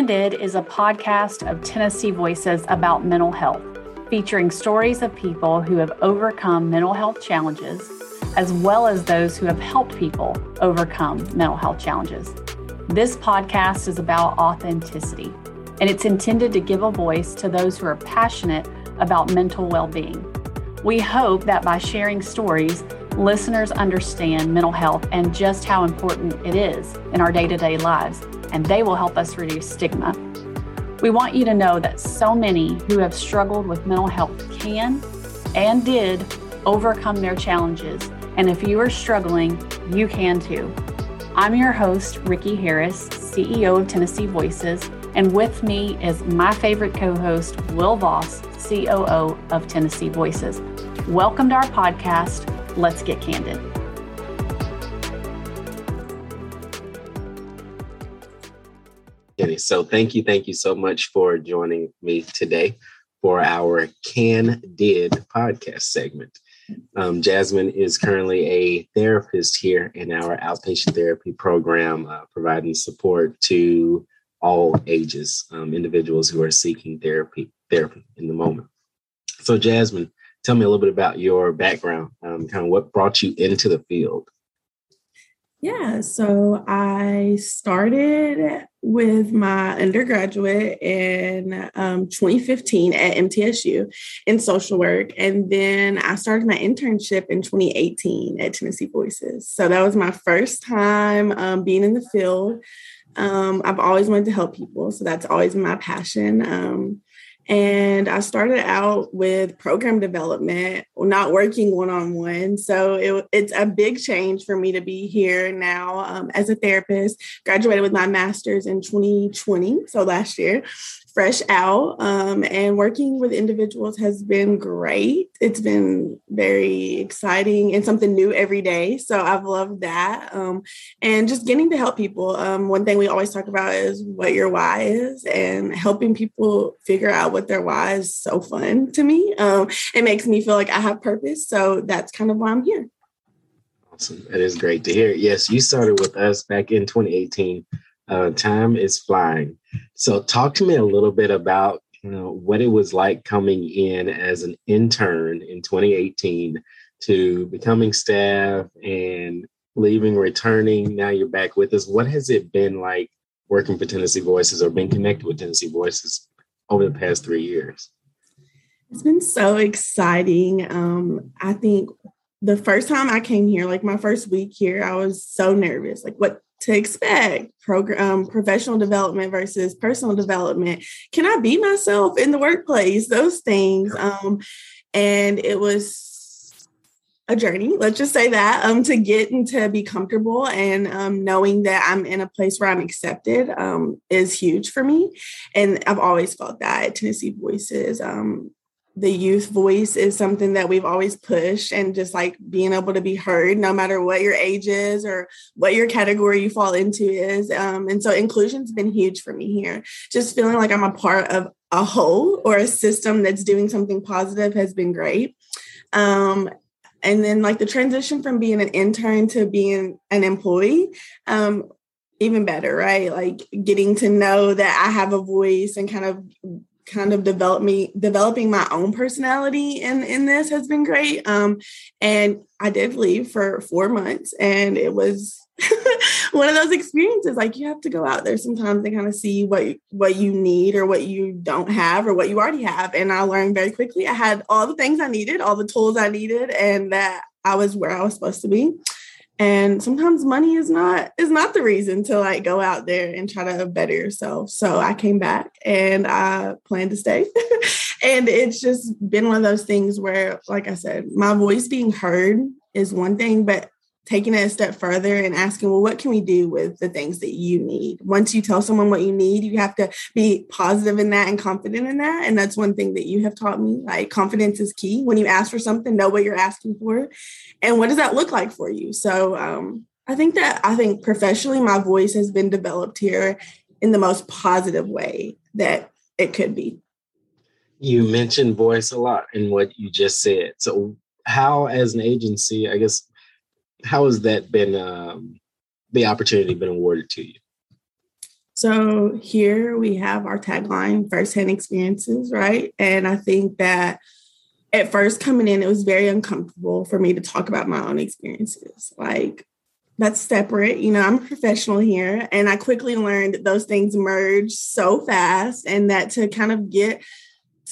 Candid is a podcast of Tennessee Voices about mental health, featuring stories of people who have overcome mental health challenges, as well as those who have helped people overcome mental health challenges. This podcast is about authenticity, and it's intended to give a voice to those who are passionate about mental well being. We hope that by sharing stories, listeners understand mental health and just how important it is in our day to day lives, and they will help us reduce stigma. We want you to know that so many who have struggled with mental health can and did overcome their challenges. And if you are struggling, you can too. I'm your host, Ricky Harris, CEO of Tennessee Voices, and with me is my favorite co host, Will Voss, COO of Tennessee Voices. Welcome to our podcast. Let's get candid. So, thank you, thank you so much for joining me today for our Can Did podcast segment. Um, Jasmine is currently a therapist here in our outpatient therapy program, uh, providing support to all ages, um, individuals who are seeking therapy therapy in the moment. So, Jasmine, tell me a little bit about your background, um, kind of what brought you into the field. Yeah, so I started with my undergraduate in um, 2015 at MTSU in social work. And then I started my internship in 2018 at Tennessee Voices. So that was my first time um, being in the field. Um, I've always wanted to help people, so that's always my passion. And I started out with program development, not working one on one. So it, it's a big change for me to be here now um, as a therapist. Graduated with my master's in 2020, so last year fresh out um, and working with individuals has been great. It's been very exciting and something new every day so i've loved that um, and just getting to help people. Um, one thing we always talk about is what your why is and helping people figure out what their why is so fun to me. Um, it makes me feel like i have purpose so that's kind of why i'm here. Awesome. That is great to hear. Yes you started with us back in 2018 uh, time is flying. So, talk to me a little bit about you know what it was like coming in as an intern in 2018 to becoming staff and leaving, returning. Now you're back with us. What has it been like working for Tennessee Voices or being connected with Tennessee Voices over the past three years? It's been so exciting. Um, I think the first time I came here, like my first week here, I was so nervous. Like, what to expect program um, professional development versus personal development. Can i be myself in the workplace? Those things um, and it was a journey let's just say that um, to get and to be comfortable and um, knowing that i'm in a place where i'm accepted um, is huge for me. And i've always felt that at tennessee voices um, the youth voice is something that we've always pushed and just like being able to be heard no matter what your age is or what your category you fall into is um, and so inclusion's been huge for me here. Just feeling like i'm a part of a whole or a system that's doing something positive has been great. Um, and then like the transition from being an intern to being an employee um, even better right? Like getting to know that i have a voice and kind of kind of develop me developing my own personality in in this has been great. Um and i did leave for four months and it was one of those experiences like you have to go out there sometimes and kind of see what what you need or what you don't have or what you already have. And i learned very quickly i had all the things i needed all the tools i needed and that i was where i was supposed to be and sometimes money is not is not the reason to like go out there and try to better yourself. So i came back and i plan to stay. And it's just been one of those things where like i said my voice being heard is one thing but taking it a step further and asking, well, what can we do with the things that you need? Once you tell someone what you need, you have to be positive in that and confident in that. And that's one thing that you have taught me. Like confidence is key. When you ask for something, know what you're asking for. And what does that look like for you? So um, I think that I think professionally, my voice has been developed here in the most positive way that it could be. You mentioned voice a lot in what you just said. So, how, as an agency, I guess, how has that been um, the opportunity been awarded to you So here we have our tagline, firsthand experiences, right? And I think that at first coming in, it was very uncomfortable for me to talk about my own experiences. Like that's separate. You know, I'm a professional here, and I quickly learned that those things merge so fast, and that to kind of get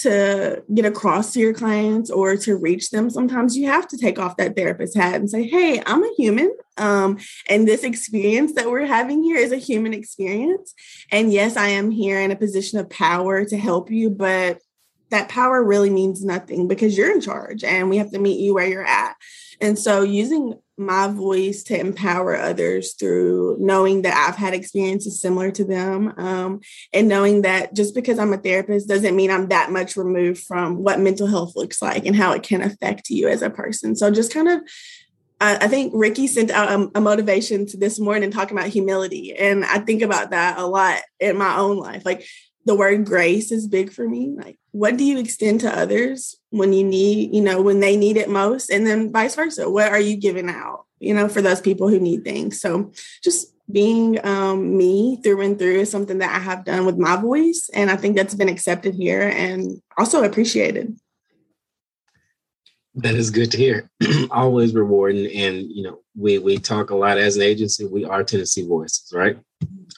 to get across to your clients or to reach them, sometimes you have to take off that therapist hat and say, "Hey, I'm a human, um, and this experience that we're having here is a human experience. And yes, I am here in a position of power to help you, but that power really means nothing because you're in charge, and we have to meet you where you're at." And so, using my voice to empower others through knowing that I've had experiences similar to them um, and knowing that just because I'm a therapist doesn't mean I'm that much removed from what mental health looks like and how it can affect you as a person. So just kind of I think Ricky sent out a, a, motivation to this morning talking about humility. And I think about that a lot in my own life. Like the word grace is big for me. Like, what do you extend to others when you need, you know, when they need it most? And then vice versa. What are you giving out, you know, for those people who need things? So just being um, me through and through is something that I have done with my voice. And I think that's been accepted here and also appreciated. That is good to hear. Always rewarding. And, you know, we, we talk a lot as an agency, we are Tennessee voices, right?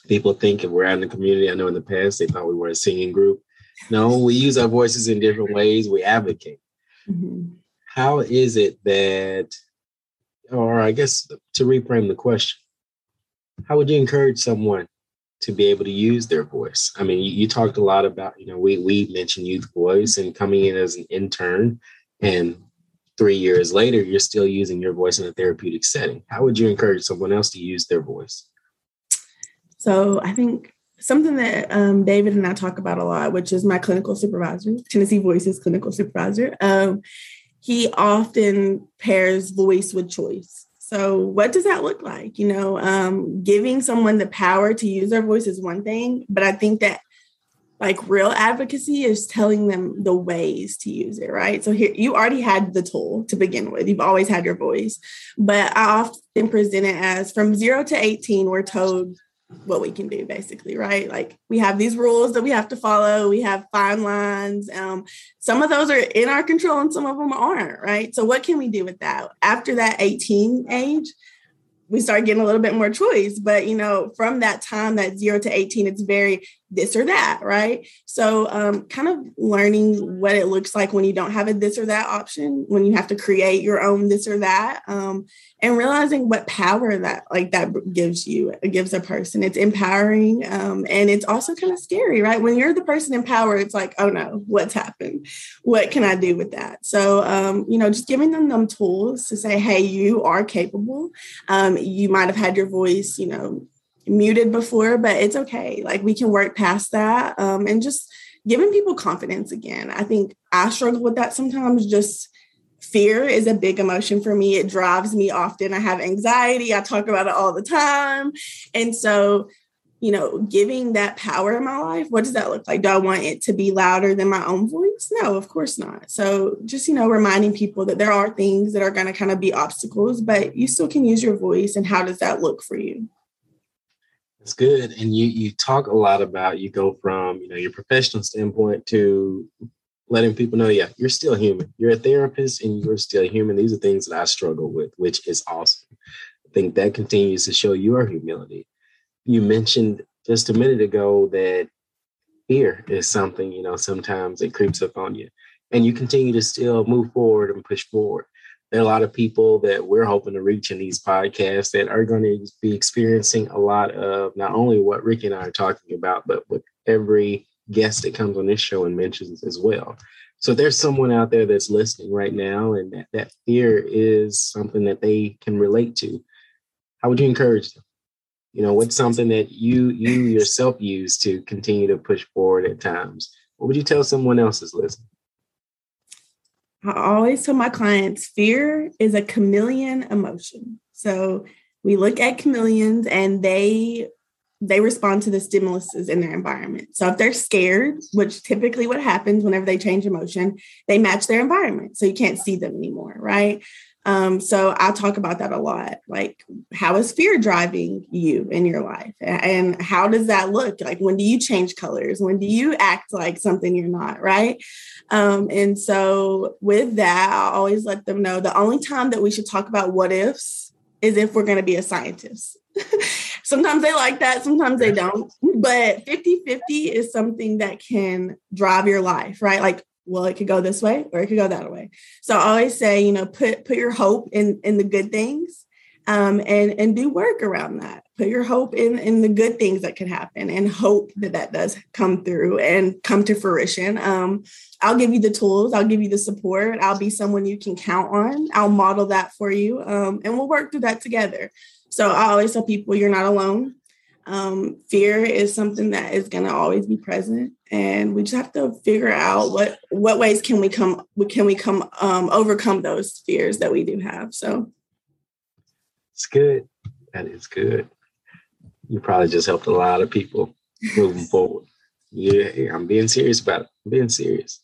People think if we're out in the community, I know in the past they thought we were a singing group. No, we use our voices in different ways. We advocate. Mm-hmm. How is it that, or I guess to reframe the question, how would you encourage someone to be able to use their voice? I mean, you, you talked a lot about, you know, we we mentioned youth voice and coming in as an intern and three years later, you're still using your voice in a therapeutic setting. How would you encourage someone else to use their voice? So I think something that um, David and I talk about a lot, which is my clinical supervisor, Tennessee Voices clinical supervisor. Um, he often pairs voice with choice. So, what does that look like? You know, um, giving someone the power to use their voice is one thing, but I think that like real advocacy is telling them the ways to use it, right? So here you already had the tool to begin with. You've always had your voice. But I often present it as from 0 to 18 we're told what we can do basically right like we have these rules that we have to follow we have fine lines um, some of those are in our control and some of them aren't right so what can we do with that after that 18 age we start getting a little bit more choice. But you know, from that time, that zero to 18, it's very this or that, right? So um, kind of learning what it looks like when you don't have a this or that option, when you have to create your own this or that, um, and realizing what power that like that gives you, gives a person. It's empowering. Um, and it's also kind of scary, right? When you're the person in power, it's like, oh no, what's happened? What can I do with that? So um, you know, just giving them them tools to say, hey, you are capable. Um, you might have had your voice, you know, muted before, but it's okay. Like we can work past that um, and just giving people confidence again. I think I struggle with that sometimes. Just fear is a big emotion for me. It drives me often. I have anxiety. I talk about it all the time. And so, you know, giving that power in my life, what does that look like? Do I want it to be louder than my own voice? No, of course not. So just, you know, reminding people that there are things that are going to kind of be obstacles, but you still can use your voice. And how does that look for you? It's good. And you you talk a lot about you go from, you know, your professional standpoint to letting people know, yeah, you're still human. You're a therapist and you're still human. These are things that I struggle with, which is awesome. I think that continues to show your humility. You mentioned just a minute ago that fear is something, you know, sometimes it creeps up on you. And you continue to still move forward and push forward there are a lot of people that we're hoping to reach in these podcasts that are going to be experiencing a lot of not only what Ricky and I are talking about, but with every guest that comes on this show and mentions as well. So there's someone out there that's listening right now, and that, that fear is something that they can relate to. How would you encourage them? You know, what's something that you you yourself use to continue to push forward at times? What would you tell someone else is listening? I always tell my clients fear is a chameleon emotion. So we look at chameleons and they they respond to the stimuluses in their environment. So if they're scared, which typically what happens whenever they change emotion, they match their environment. So you can't see them anymore, right? Um, so I talk about that a lot. Like, how is fear driving you in your life? And how does that look? Like, when do you change colors? When do you act like something you're not? Right. Um, and so with that, I always let them know the only time that we should talk about what ifs is if we're going to be a scientist. sometimes they like that, sometimes they don't. But 50 50 is something that can drive your life, right? Like, well, it could go this way or it could go that way. So I always say, you know, put put your hope in in the good things um, and and do work around that. Put your hope in in the good things that could happen, and hope that that does come through and come to fruition. Um, I'll give you the tools. I'll give you the support. I'll be someone you can count on. I'll model that for you, um, and we'll work through that together. So I always tell people you're not alone. Um, fear is something that is going to always be present, and we just have to figure out what what ways can we come can we come um, overcome those fears that we do have. So it's good. That is good. You probably just helped a lot of people moving forward. Yeah, I'm being serious about it. I'm being serious.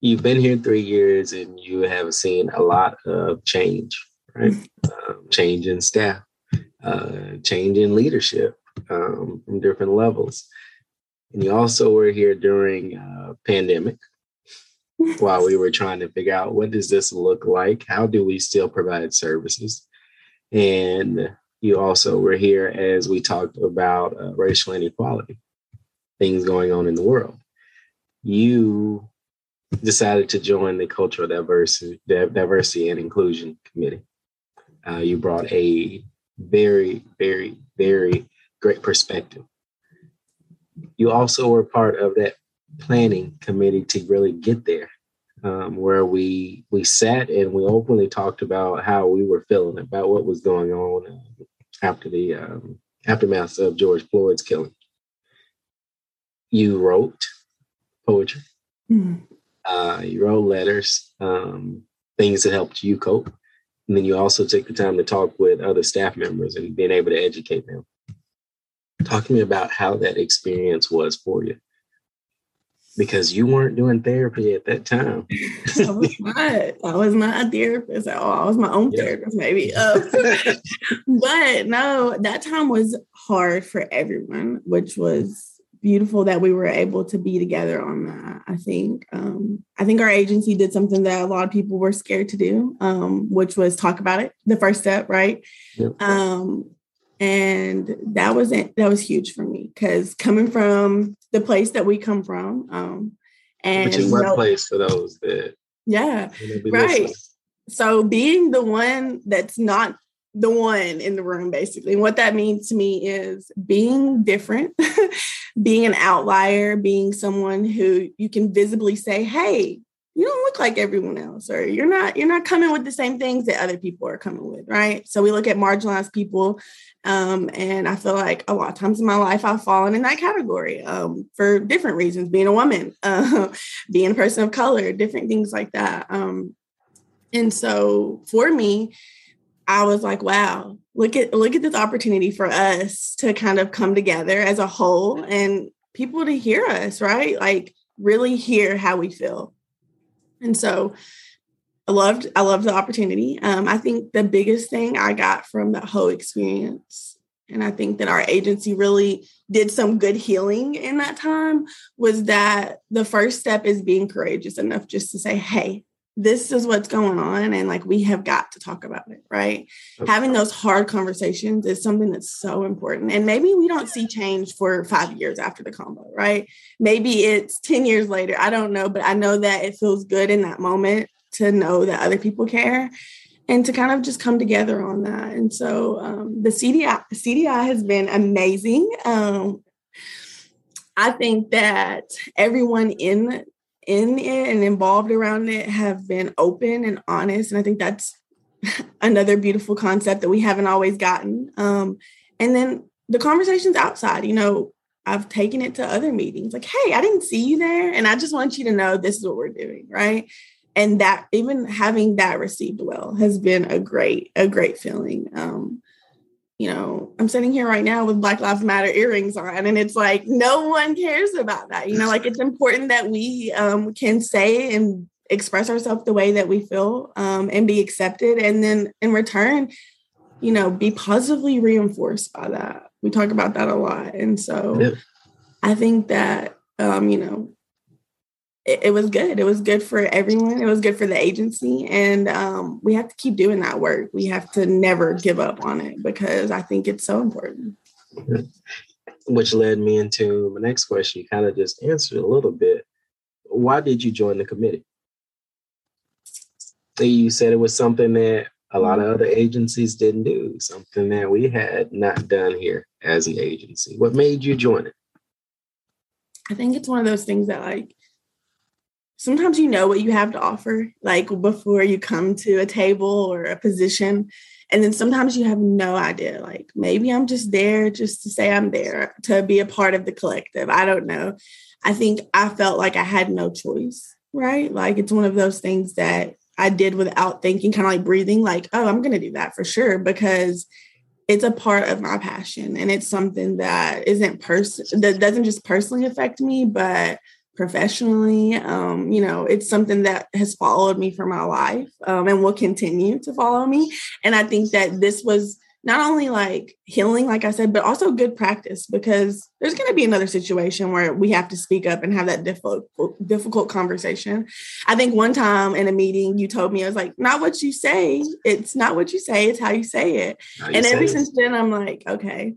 You've been here three years and you have seen a lot of change, right? Um, change in staff, uh, change in leadership um, from different levels. And you also were here during uh, pandemic, while we were trying to figure out what does this look like? How do we still provide services? And you also were here as we talked about uh, racial inequality, things going on in the world. You decided to join the Cultural Diversity, Diversity and Inclusion Committee. Uh, you brought a very, very, very great perspective. You also were part of that planning committee to really get there, um, where we we sat and we openly talked about how we were feeling about what was going on uh, after the um, aftermath of George Floyd's killing. You wrote poetry. Mm-hmm. Uh, you wrote letters, um, things that helped you cope. And then you also took the time to talk with other staff members and being able to educate them. Talk to me about how that experience was for you because you weren't doing therapy at that time. I was not. I was not a therapist at all. I was my own yeah. therapist, maybe. Uh, but no, that time was hard for everyone, which was beautiful that we were able to be together on that. I think. Um, I think our agency did something that a lot of people were scared to do, um, which was talk about it. The first step, right? Yep. Um, and that was it. that was huge for me because coming from the place that we come from um and which is what place for those that yeah right listening. so being the one that's not the one in the room basically and what that means to me is being different being an outlier being someone who you can visibly say hey you don't look like everyone else or you're not you're not coming with the same things that other people are coming with right so we look at marginalized people um, and i feel like a lot of times in my life i've fallen in that category um, for different reasons being a woman uh, being a person of color different things like that um, and so for me i was like wow look at look at this opportunity for us to kind of come together as a whole and people to hear us right? Like really hear how we feel. And so I loved I loved the opportunity. Um, I think the biggest thing I got from that whole experience, and I think that our agency really did some good healing in that time, was that the first step is being courageous enough just to say, "Hey, this is what's going on and like we have got to talk about it right okay. having those hard conversations is something that's so important and maybe we don't see change for five years after the combo right maybe it's 10 years later i don't know but i know that it feels good in that moment to know that other people care and to kind of just come together on that and so um, the cdi cdi has been amazing um, I think that everyone in in it and involved around it have been open and honest. And I think that's another beautiful concept that we haven't always gotten. Um, and then the conversations outside, you know, I've taken it to other meetings like, hey, I didn't see you there. And I just want you to know this is what we're doing. Right. And that even having that received well has been a great, a great feeling. Um, you know, I'm sitting here right now with Black Lives Matter earrings on, and it's like no one cares about that. You know, like it's important that we um, can say and express ourselves the way that we feel um, and be accepted. And then in return, you know, be positively reinforced by that. We talk about that a lot. And so yeah. I think that, um, you know, it, it, was good. It was good for everyone. It was good for the agency. And um, we have to keep doing that work. We have to never give up on it because I think it's so important. Which led me into my next question. You kind of just answered a little bit. Why did you join the committee? You said it was something that a lot of other agencies didn't do, something that we had not done here as an agency. What made you join it? I think it's one of those things that like sometimes you know what you have to offer like before you come to a table or a position. And then sometimes you have no idea like maybe i'm just there just to say i'm there to be a part of the collective. I don't know. I think i felt like i had no choice right? Like it's one of those things that I did without thinking, kind of like breathing, like, oh, I'm going to do that for sure because it's a part of my passion and it's something that isn't person that doesn't just personally affect me, but professionally. Um, you know, it's something that has followed me for my life um, and will continue to follow me. And I think that this was not only like healing, like I said, but also good practice because there's going to be another situation where we have to speak up and have that difficult, difficult conversation. I think one time in a meeting, you told me, I was like, not what you say. It's not what you say, it's how you say it. You and ever since then, I'm like, okay,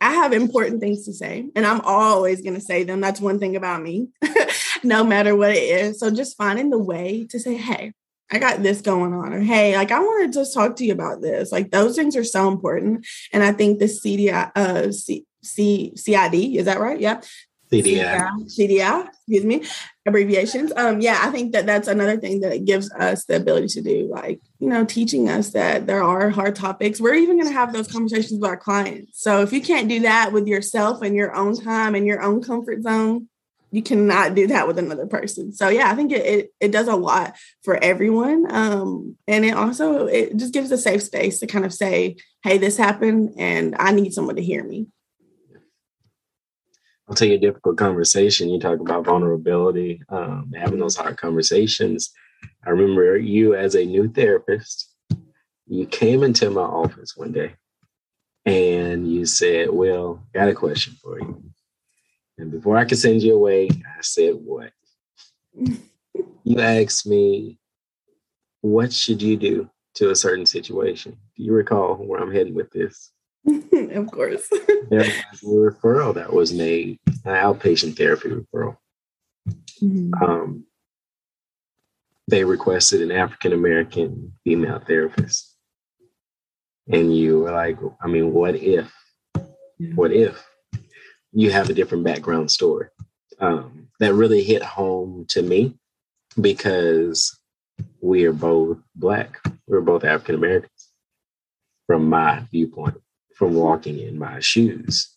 I have important things to say, and I'm always going to say them. That's one thing about me, no matter what it is. So just finding the way to say, hey, I got this going on, or hey, like I want to talk to you about this. Like those things are so important. And I think the CDI, uh, C, C, CID, is that right? Yeah. CDI. CDI, excuse me, abbreviations. Um, yeah, I think that that's another thing that it gives us the ability to do, like, you know, teaching us that there are hard topics. We're even going to have those conversations with our clients. So if you can't do that with yourself and your own time and your own comfort zone, you cannot do that with another person. So yeah, I think it it, it does a lot for everyone. Um, and it also it just gives a safe space to kind of say, hey, this happened and I need someone to hear me. I'll tell you a difficult conversation. You talk about vulnerability, um, having those hard conversations. I remember you as a new therapist, you came into my office one day and you said, Well, got a question for you. And before I could send you away, I said, What? you asked me, What should you do to a certain situation? Do you recall where I'm heading with this? of course. there was referral that was made, an outpatient therapy referral. Mm-hmm. Um, they requested an African American female therapist. And you were like, I mean, what if? Yeah. What if? you have a different background story. Um, that really hit home to me because we are both Black. We're both African Americans from my viewpoint, from walking in my shoes.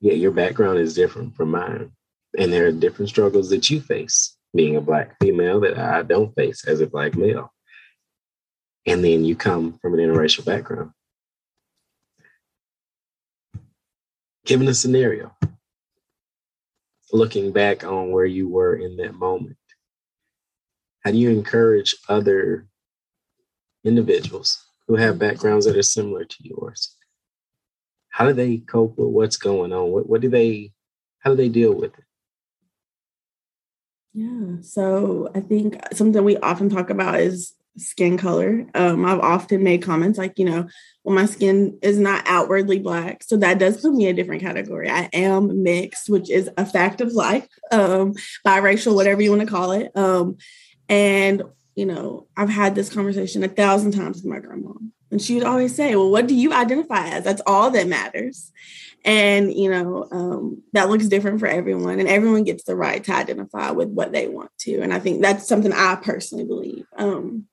Yeah, your background is different from mine. And there are different struggles that you face being a Black female that I don't face as a Black male. And then you come from an interracial background. given a scenario, looking back on where you were in that moment, how do you encourage other individuals who have backgrounds that are similar to yours? How do they cope with what's going on? What, what do they, how do they deal with it? Yeah. So I think something we often talk about is skin color. Um, I've often made comments like, you know, well, my skin is not outwardly black. So that does put me in a different category. I am mixed, which is a fact of life, um, biracial, whatever you want to call it. Um, and, you know, I've had this conversation a thousand times with my grandma. And she would always say, Well, what do you identify as? That's all that matters. And, you know, um, that looks different for everyone, and everyone gets the right to identify with what they want to. And I think that's something I personally believe. Um,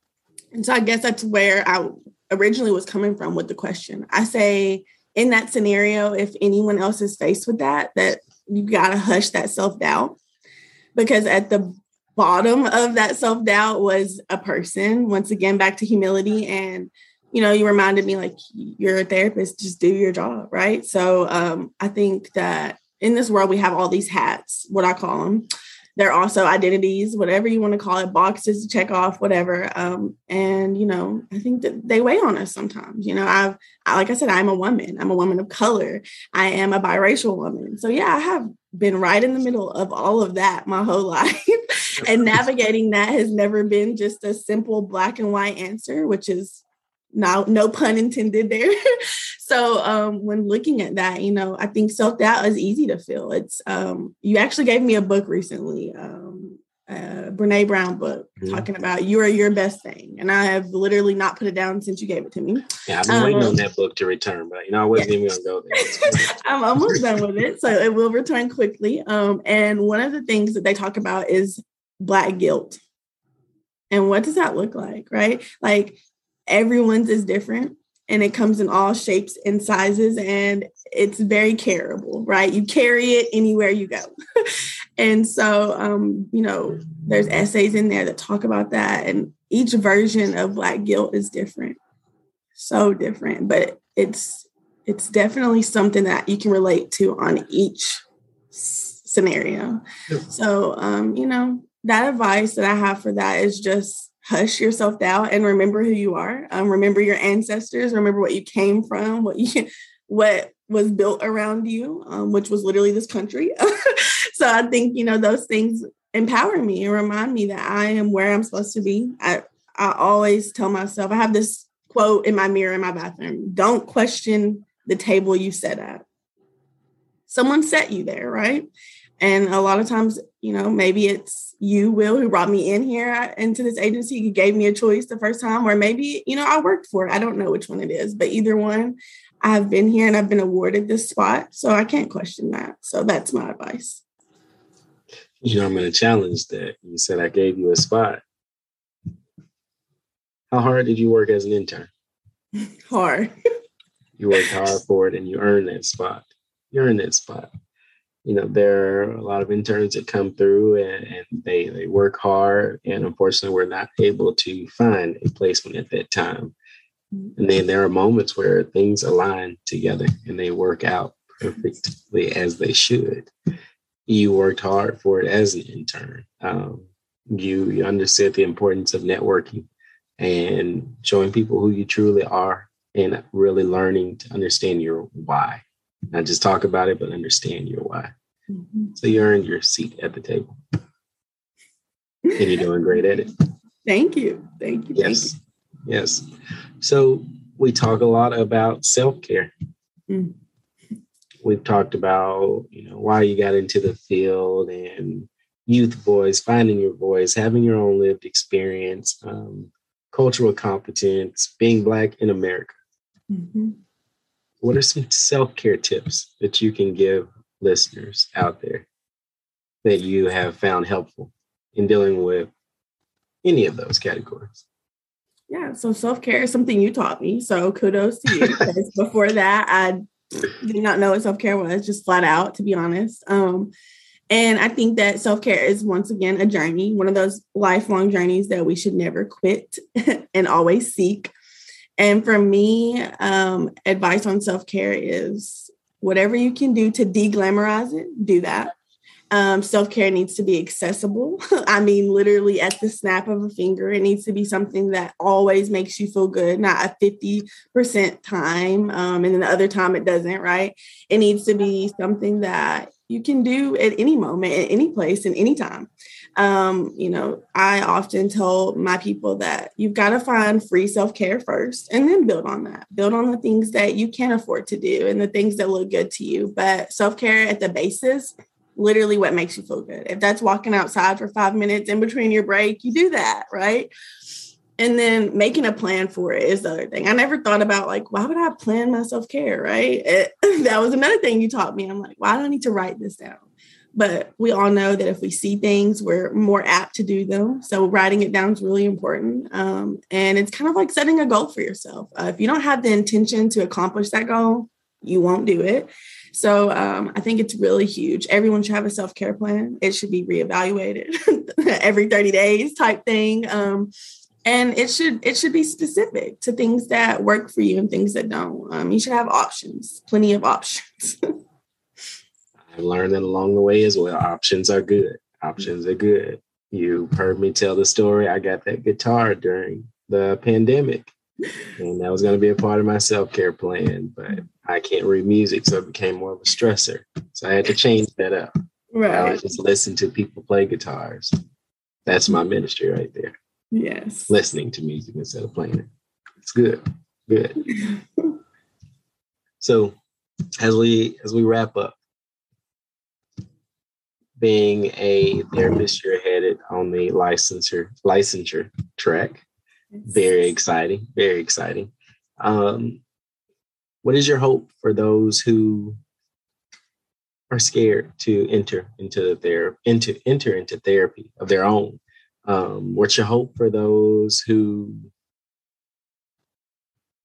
and so I guess that's where I originally was coming from with the question. I say in that scenario, if anyone else is faced with that, that you got to hush that self doubt because at the bottom of that self doubt was a person. Once again, back to humility. And, you know, you reminded me like you're a therapist, just do your job. Right. So um, I think that in this world, we have all these hats, what I call them they're also identities, whatever you want to call it, boxes to check off, whatever. Um, and you know, I think that they weigh on us sometimes. You know, I've I, like I said, I'm a woman. I'm a woman of color. I am a biracial woman. So yeah, I have been right in the middle of all of that my whole life. and navigating that has never been just a simple black and white answer, which is now no pun intended there. so um, when looking at that, you know, I think self doubt is easy to feel. It's um, you actually gave me a book recently, um, a Brene Brown book mm-hmm. talking about you are your best thing, and I have literally not put it down since you gave it to me. Yeah, I've been waiting on um, that book to return, but you know, I wasn't yeah. even gonna go there. I'm almost done with it, so it will return quickly. Um, and one of the things that they talk about is black guilt. And what does that look like, right? Like everyone's is different and it comes in all shapes and sizes and it's very carryable right? You carry it anywhere you go. And so um, you know there's essays in there that talk about that and each version of black guilt is different so different but it's it's definitely something that you can relate to on each scenario. So um, you know that advice that i have for that is just hush yourself down and remember who you are. Um, remember your ancestors. Remember what you came from. What you what was built around you, um, which was literally this country. so I think you know those things empower me and remind me that I am where I'm supposed to be. I I always tell myself I have this quote in my mirror in my bathroom: "Don't question the table you set at. Someone set you there, right?" And a lot of times, you know, maybe it's you, Will, who brought me in here uh, into this agency. You gave me a choice the first time, or maybe, you know, I worked for it. I don't know which one it is, but either one, I've been here and I've been awarded this spot. So I can't question that. So that's my advice. You know, I'm going to challenge that. You said I gave you a spot. How hard did you work as an intern? Hard. you worked hard for it and you earned that spot. You earned that spot you know there are a lot of interns that come through and, and, they they work hard and unfortunately we're not able to find a placement at that time. And then there are moments where things align together and they work out perfectly as they should. You worked hard for it as an intern. Um, you, you understood the importance of networking and showing people who you truly are and really learning to understand your why not just talk about it, but understand your why. Mm-hmm. So you earned your seat at the table. and you're doing great at it. Thank you. Thank you. Yes. Thank you. Yes. So we talk a lot about self-care. Mm. We've talked about, you know, why you got into the field and youth voice, finding your voice, having your own lived experience, um, cultural competence, being Black in America. Mm-hmm what are some self-care tips that you can give listeners out there that you have found helpful in dealing with any of those categories? Yeah so self-care is something you taught me so kudos to you before that i did not know what self-care was just flat out to be honest. Um, and i think that self-care is once again a journey one of those lifelong journeys that we should never quit and always seek and for me, um, advice on self care is whatever you can do to deglamorize it, do that. Um, self care needs to be accessible. I mean, literally at the snap of a finger. It needs to be something that always makes you feel good, not a 50% time. Um, and then the other time it doesn't, right? It needs to be something that you can do at any moment, at any place, and any time um, you know, I often tell my people that you've got to find free self care first and then build on that. Build on the things that you can afford to do and the things that look good to you. But self care at the basis, literally what makes you feel good. If that's walking outside for five minutes in between your break, you do that, right? And then making a plan for it is the other thing. I never thought about like, why would I plan my self care, right? It, that was another thing you taught me. I'm like, why do I need to write this down? But we all know that if we see things, we're more apt to do them. So writing it down is really important. Um, and it's kind of like setting a goal for yourself. Uh, if you don't have the intention to accomplish that goal, you won't do it. So um, I think it's really huge. Everyone should have a self care plan. It should be reevaluated every 30 days type thing. Um, and it should it should be specific to things that work for you and things that don't. Um, you should have options, plenty of options. I learned that along the way as well. Options are good. Options are good. You heard me tell the story. I got that guitar during the pandemic, and that was going to be a part of my self care plan. But I can't read music, so it became more of a stressor. So I had to change that up. Right. I just listen to people play guitars. That's my ministry right there. Yes. Listening to music instead of playing it. It's good. Good. so as we as we wrap up, being a therapist, you're headed on the licensure licensure track. Very exciting. Very exciting. Um, what is your hope for those who are scared to enter into their into enter into therapy of their own? Um, what's your hope for those who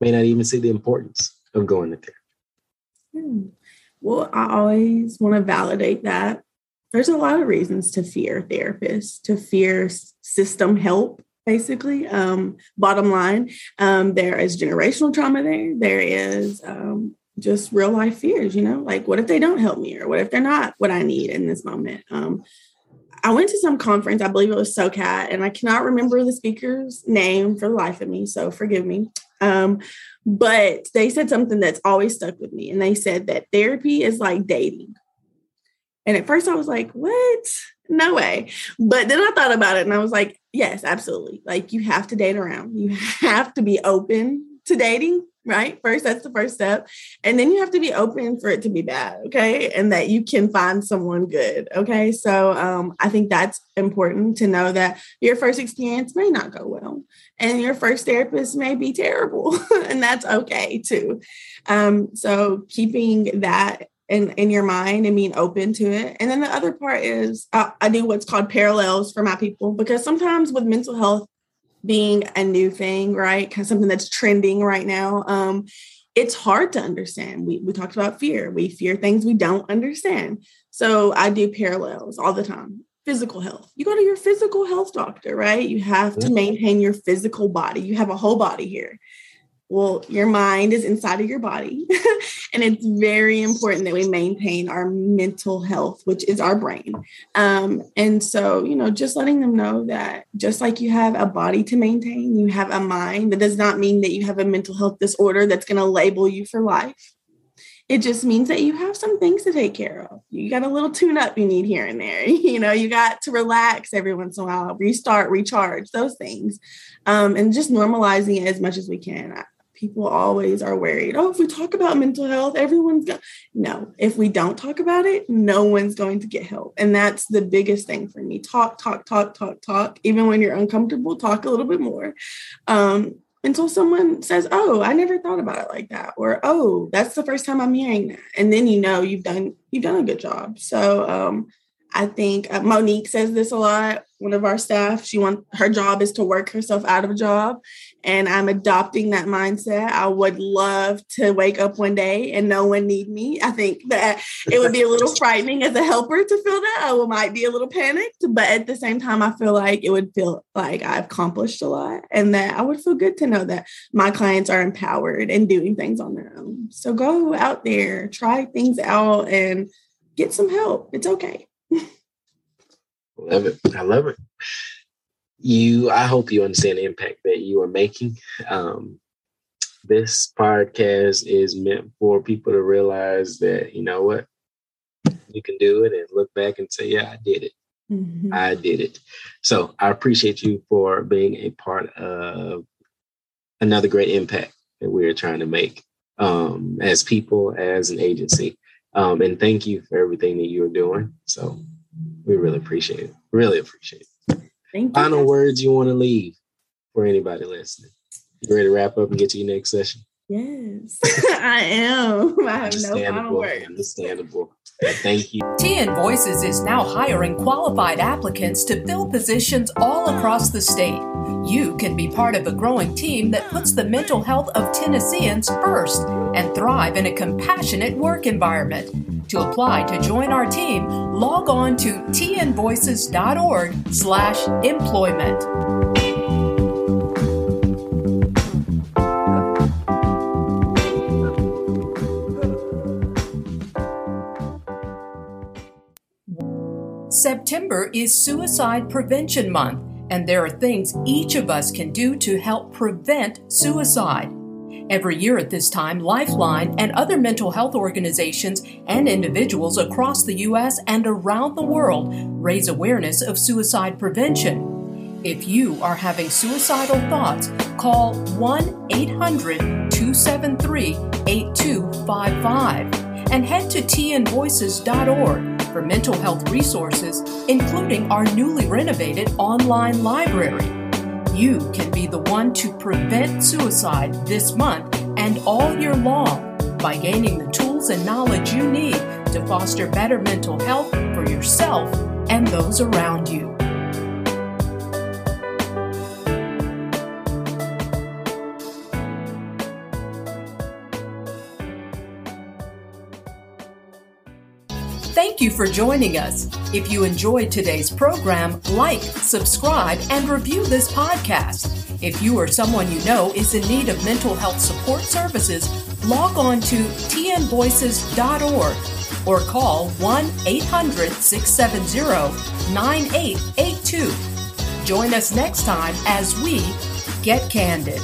may not even see the importance of going to therapy? Hmm. Well, I always want to validate that there's a lot of reasons to fear therapists, to fear system help, basically. Um, bottom line, um, there is generational trauma there. There is um, just real life fears, you know, like what if they don't help me or what if they're not what I need in this moment? Um, I went to some conference, I believe it was SOCAT, and I cannot remember the speaker's name for the life of me, so forgive me. Um, but they said something that's always stuck with me, and they said that therapy is like dating. And at first I was like, what? No way. But then I thought about it and I was like, yes, absolutely. Like you have to date around. You have to be open to dating, right? First, that's the first step. And then you have to be open for it to be bad, okay? And that you can find someone good, okay? So um, I think that's important to know that your first experience may not go well and your first therapist may be terrible, and that's okay too. Um, so keeping that in, in your mind and being open to it. And then the other part is uh, I do what's called parallels for my people because sometimes with mental health being a new thing, right? Kind of something that's trending right now. Um, it's hard to understand. We, we talked about fear. We fear things we don't understand. So I do parallels all the time. Physical health. You go to your physical health doctor, right? You have to maintain your physical body. You have a whole body here well, your mind is inside of your body. and it's very important that we maintain our mental health, which is our brain. Um, and so, you know, just letting them know that just like you have a body to maintain, you have a mind. That does not mean that you have a mental health disorder that's going to label you for life. It just means that you have some things to take care of. You got a little tune up you need here and there. You know, you got to relax every once in a while, restart, recharge, those things. Um, and just normalizing it as much as we can people always are worried. Oh, if we talk about mental health, everyone's. No, if we don't talk about it, no one's going to get help. And that's the biggest thing for me. Talk, talk, talk, talk, talk. Even when you're uncomfortable, talk a little bit more. Um, until someone says, "Oh, I never thought about it like that," or "Oh, that's the first time I'm hearing that," and then you know you've done you've done a good job. So um, I think uh, Monique says this a lot. One of our staff, she wants her job is to work herself out of a job, and I'm adopting that mindset. I would love to wake up one day and no one need me. I think that it would be a little frightening as a helper to feel that. I might be a little panicked, but at the same time, I feel like it would feel like I've accomplished a lot, and that I would feel good to know that my clients are empowered and doing things on their own. So go out there, try things out, and get some help. It's okay. love it. I love it. You, I hope you understand the impact that you are making. Um, this podcast is meant for people to realize that, you know what, you can do it and look back and say, yeah, I did it. Mm-hmm. I did it. So I appreciate you for being a part of another great impact that we're trying to make um, as people, as an agency. Um, and thank you for everything that you're doing. So we really appreciate it. Really appreciate it. Thank you. Final words you want to leave for anybody listening. You ready to wrap up and get to your next session? Yes, I am. I have no final words. Understandable. Thank you. TN Voices is now hiring qualified applicants to fill positions all across the state. You can be part of a growing team that puts the mental health of Tennesseans first and thrive in a compassionate work environment. To apply to join our team, log on to tnvoices.org slash employment. September is Suicide Prevention Month, and there are things each of us can do to help prevent suicide. Every year at this time, Lifeline and other mental health organizations and individuals across the U.S. and around the world raise awareness of suicide prevention. If you are having suicidal thoughts, call 1 800 273 8255 and head to tnvoices.org for mental health resources, including our newly renovated online library. You can be the one to prevent suicide this month and all year long by gaining the tools and knowledge you need to foster better mental health for yourself and those around you. You for joining us. If you enjoyed today's program, like, subscribe, and review this podcast. If you or someone you know is in need of mental health support services, log on to tnvoices.org or call 1 800 670 9882. Join us next time as we get candid.